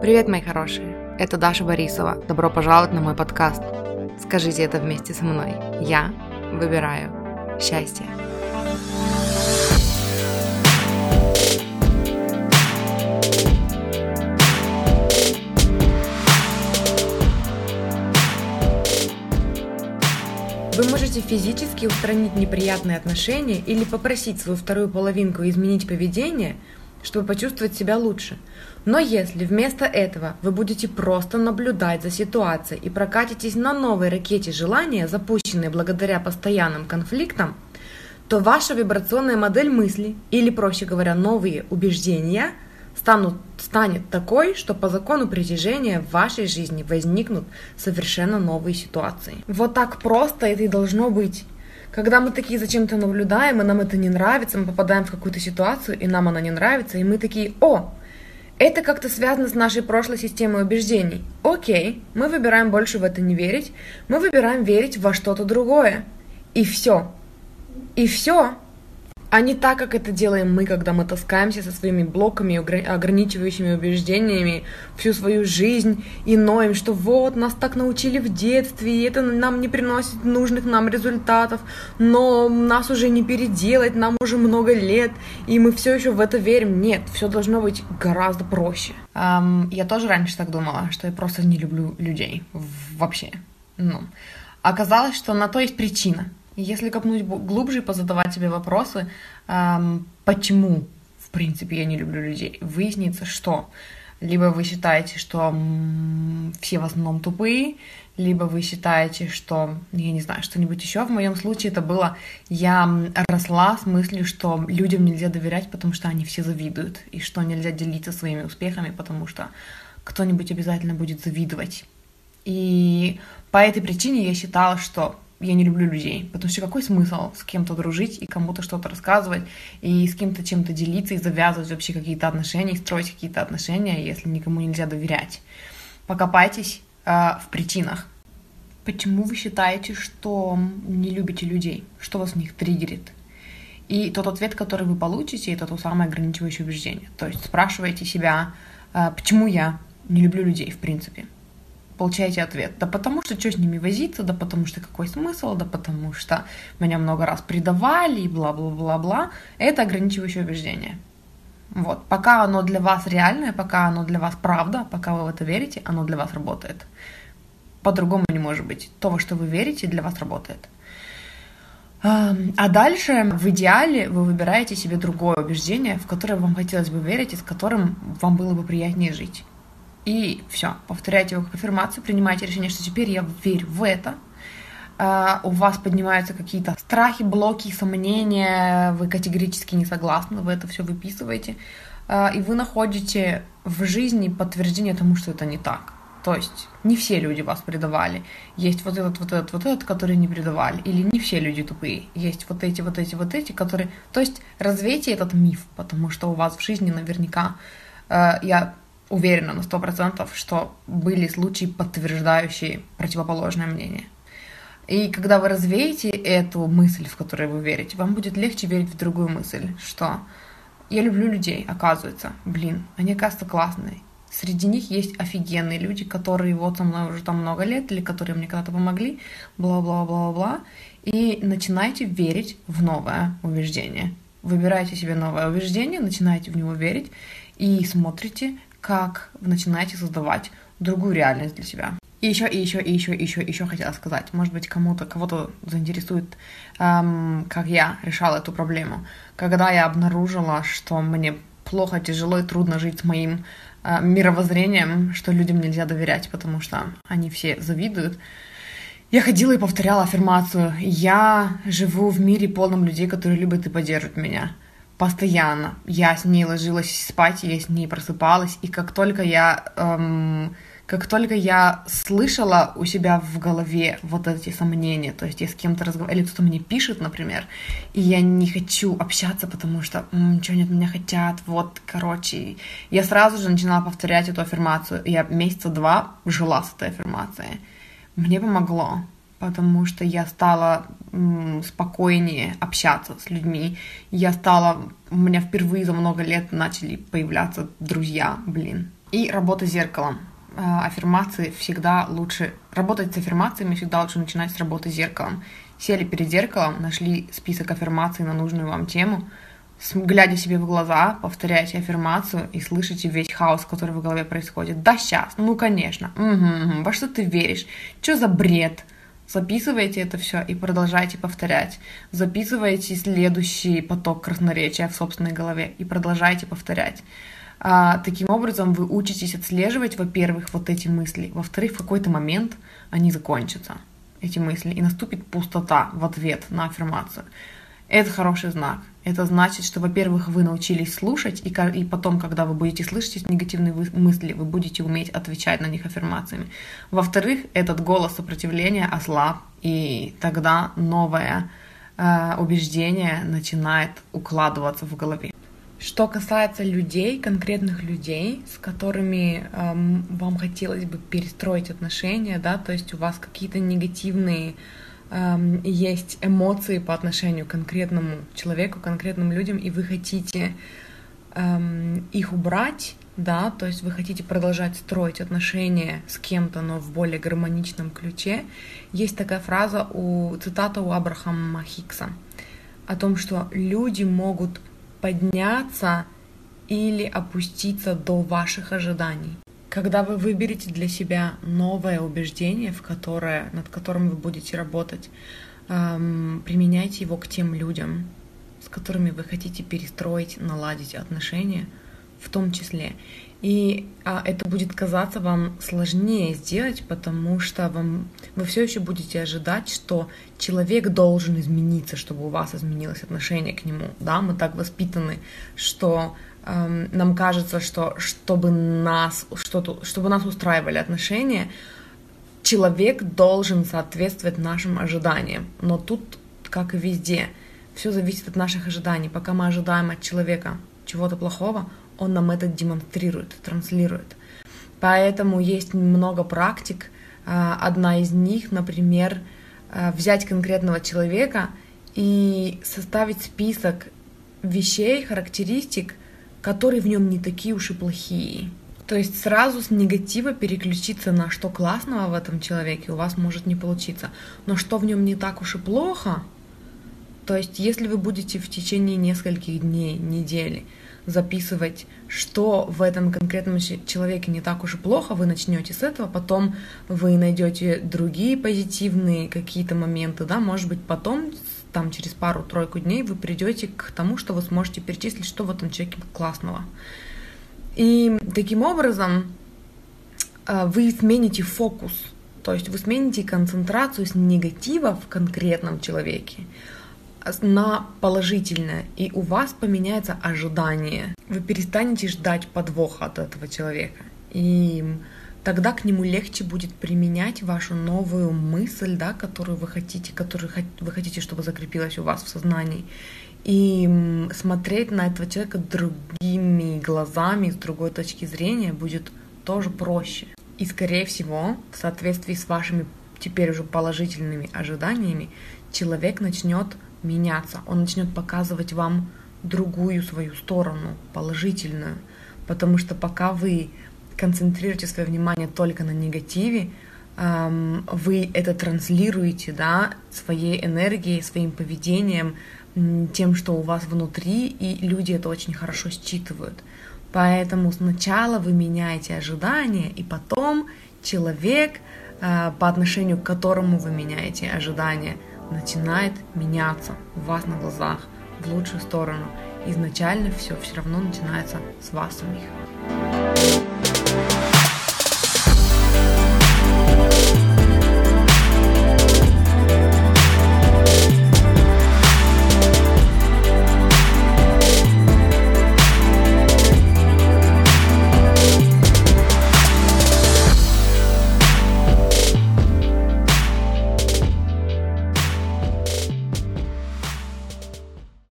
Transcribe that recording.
Привет, мои хорошие! Это Даша Борисова. Добро пожаловать на мой подкаст. Скажите это вместе со мной. Я выбираю счастье. Вы можете физически устранить неприятные отношения или попросить свою вторую половинку изменить поведение – чтобы почувствовать себя лучше. Но если вместо этого вы будете просто наблюдать за ситуацией и прокатитесь на новой ракете желания, запущенной благодаря постоянным конфликтам, то ваша вибрационная модель мысли, или, проще говоря, новые убеждения, станут, станет такой, что по закону притяжения в вашей жизни возникнут совершенно новые ситуации. Вот так просто это и должно быть. Когда мы такие зачем-то наблюдаем, и нам это не нравится, мы попадаем в какую-то ситуацию, и нам она не нравится, и мы такие, о, это как-то связано с нашей прошлой системой убеждений. Окей, мы выбираем больше в это не верить, мы выбираем верить во что-то другое. И все. И все а не так, как это делаем мы, когда мы таскаемся со своими блоками, ограничивающими убеждениями всю свою жизнь и ноем, что вот, нас так научили в детстве, и это нам не приносит нужных нам результатов, но нас уже не переделать, нам уже много лет, и мы все еще в это верим. Нет, все должно быть гораздо проще. Um, я тоже раньше так думала, что я просто не люблю людей вообще. Ну, оказалось, что на то есть причина — если копнуть глубже и позадавать себе вопросы, эм, почему, в принципе, я не люблю людей, выяснится, что либо вы считаете, что все в основном тупые, либо вы считаете, что, я не знаю, что-нибудь еще. В моем случае это было, я росла с мыслью, что людям нельзя доверять, потому что они все завидуют, и что нельзя делиться своими успехами, потому что кто-нибудь обязательно будет завидовать. И по этой причине я считала, что я не люблю людей, потому что какой смысл с кем-то дружить и кому-то что-то рассказывать, и с кем-то чем-то делиться, и завязывать вообще какие-то отношения, и строить какие-то отношения, если никому нельзя доверять. Покопайтесь э, в причинах. Почему вы считаете, что не любите людей? Что вас в них триггерит? И тот ответ, который вы получите, это то самое ограничивающее убеждение. То есть спрашиваете себя, э, почему я не люблю людей, в принципе получаете ответ. Да потому что что с ними возиться, да потому что какой смысл, да потому что меня много раз предавали и бла-бла-бла-бла. Это ограничивающее убеждение. Вот. Пока оно для вас реальное, пока оно для вас правда, пока вы в это верите, оно для вас работает. По-другому не может быть. То, во что вы верите, для вас работает. А дальше, в идеале, вы выбираете себе другое убеждение, в которое вам хотелось бы верить и с которым вам было бы приятнее жить. И все, повторяйте его как аффирмацию, принимайте решение, что теперь я верю в это. Uh, у вас поднимаются какие-то страхи, блоки, сомнения, вы категорически не согласны, вы это все выписываете, uh, и вы находите в жизни подтверждение тому, что это не так. То есть не все люди вас предавали. Есть вот этот, вот этот, вот этот, которые не предавали. Или не все люди тупые. Есть вот эти, вот эти, вот эти, которые... То есть развейте этот миф, потому что у вас в жизни наверняка... Uh, я уверена на сто процентов, что были случаи, подтверждающие противоположное мнение. И когда вы развеете эту мысль, в которую вы верите, вам будет легче верить в другую мысль, что я люблю людей, оказывается, блин, они, оказывается, классные. Среди них есть офигенные люди, которые вот со мной уже там много лет, или которые мне когда-то помогли, бла-бла-бла-бла. И начинайте верить в новое убеждение. Выбирайте себе новое убеждение, начинайте в него верить и смотрите, как вы начинаете создавать другую реальность для себя. И еще, и еще, и еще, и еще, еще хотела сказать. Может быть, кому-то, кого-то заинтересует, эм, как я решала эту проблему. Когда я обнаружила, что мне плохо, тяжело и трудно жить с моим э, мировоззрением, что людям нельзя доверять, потому что они все завидуют, я ходила и повторяла аффирмацию. Я живу в мире полном людей, которые любят и поддерживают меня постоянно. Я с ней ложилась спать, я с ней просыпалась, и как только я, эм, как только я слышала у себя в голове вот эти сомнения, то есть я с кем-то разговариваю, или кто-то мне пишет, например, и я не хочу общаться, потому что что они от меня хотят, вот, короче, я сразу же начинала повторять эту аффирмацию. Я месяца два жила с этой аффирмацией. Мне помогло потому что я стала спокойнее общаться с людьми. Я стала, у меня впервые за много лет начали появляться друзья, блин. И работа зеркалом. Э, аффирмации всегда лучше... Работать с аффирмациями всегда лучше начинать с работы зеркалом. Сели перед зеркалом, нашли список аффирмаций на нужную вам тему, глядя себе в глаза, повторяйте аффирмацию и слышите весь хаос, который в голове происходит. Да, сейчас, ну, конечно, угу, угу. во что ты веришь, что за бред, Записывайте это все и продолжайте повторять. Записывайте следующий поток красноречия в собственной голове и продолжайте повторять. А, таким образом, вы учитесь отслеживать, во-первых, вот эти мысли, во-вторых, в какой-то момент они закончатся, эти мысли, и наступит пустота в ответ на аффирмацию. Это хороший знак. Это значит, что, во-первых, вы научились слушать, и, и потом, когда вы будете слышать эти негативные мысли, вы будете уметь отвечать на них аффирмациями. Во-вторых, этот голос сопротивления ослаб, и тогда новое э, убеждение начинает укладываться в голове. Что касается людей, конкретных людей, с которыми эм, вам хотелось бы перестроить отношения, да, то есть у вас какие-то негативные эм, есть эмоции по отношению к конкретному человеку, конкретным людям, и вы хотите эм, их убрать, да, то есть вы хотите продолжать строить отношения с кем-то, но в более гармоничном ключе, есть такая фраза у цитата у Абрахама Хикса о том, что люди могут подняться или опуститься до ваших ожиданий. Когда вы выберете для себя новое убеждение, в которое, над которым вы будете работать, эм, применяйте его к тем людям, с которыми вы хотите перестроить, наладить отношения, в том числе. И а, это будет казаться вам сложнее сделать, потому что вам, вы все еще будете ожидать, что человек должен измениться, чтобы у вас изменилось отношение к нему. Да, мы так воспитаны, что нам кажется, что чтобы нас, что чтобы нас устраивали отношения, человек должен соответствовать нашим ожиданиям. Но тут, как и везде, все зависит от наших ожиданий. Пока мы ожидаем от человека чего-то плохого, он нам это демонстрирует, транслирует. Поэтому есть много практик. А, одна из них, например, а, взять конкретного человека и составить список вещей, характеристик, которые в нем не такие уж и плохие. То есть сразу с негатива переключиться на что классного в этом человеке у вас может не получиться. Но что в нем не так уж и плохо, то есть если вы будете в течение нескольких дней, недели записывать, что в этом конкретном человеке не так уж и плохо, вы начнете с этого, потом вы найдете другие позитивные какие-то моменты, да, может быть, потом там через пару-тройку дней вы придете к тому, что вы сможете перечислить, что в этом человеке классного. И таким образом э, вы смените фокус, то есть вы смените концентрацию с негатива в конкретном человеке на положительное, и у вас поменяется ожидание. Вы перестанете ждать подвоха от этого человека. И тогда к нему легче будет применять вашу новую мысль, да, которую вы хотите, которую вы хотите, чтобы закрепилась у вас в сознании. И смотреть на этого человека другими глазами, с другой точки зрения будет тоже проще. И, скорее всего, в соответствии с вашими теперь уже положительными ожиданиями, человек начнет меняться, он начнет показывать вам другую свою сторону, положительную. Потому что пока вы концентрируете свое внимание только на негативе, вы это транслируете да, своей энергией, своим поведением, тем, что у вас внутри, и люди это очень хорошо считывают. Поэтому сначала вы меняете ожидания, и потом человек, а, по отношению к которому вы меняете ожидания, начинает меняться у вас на глазах в лучшую сторону. Изначально все все равно начинается с вас самих.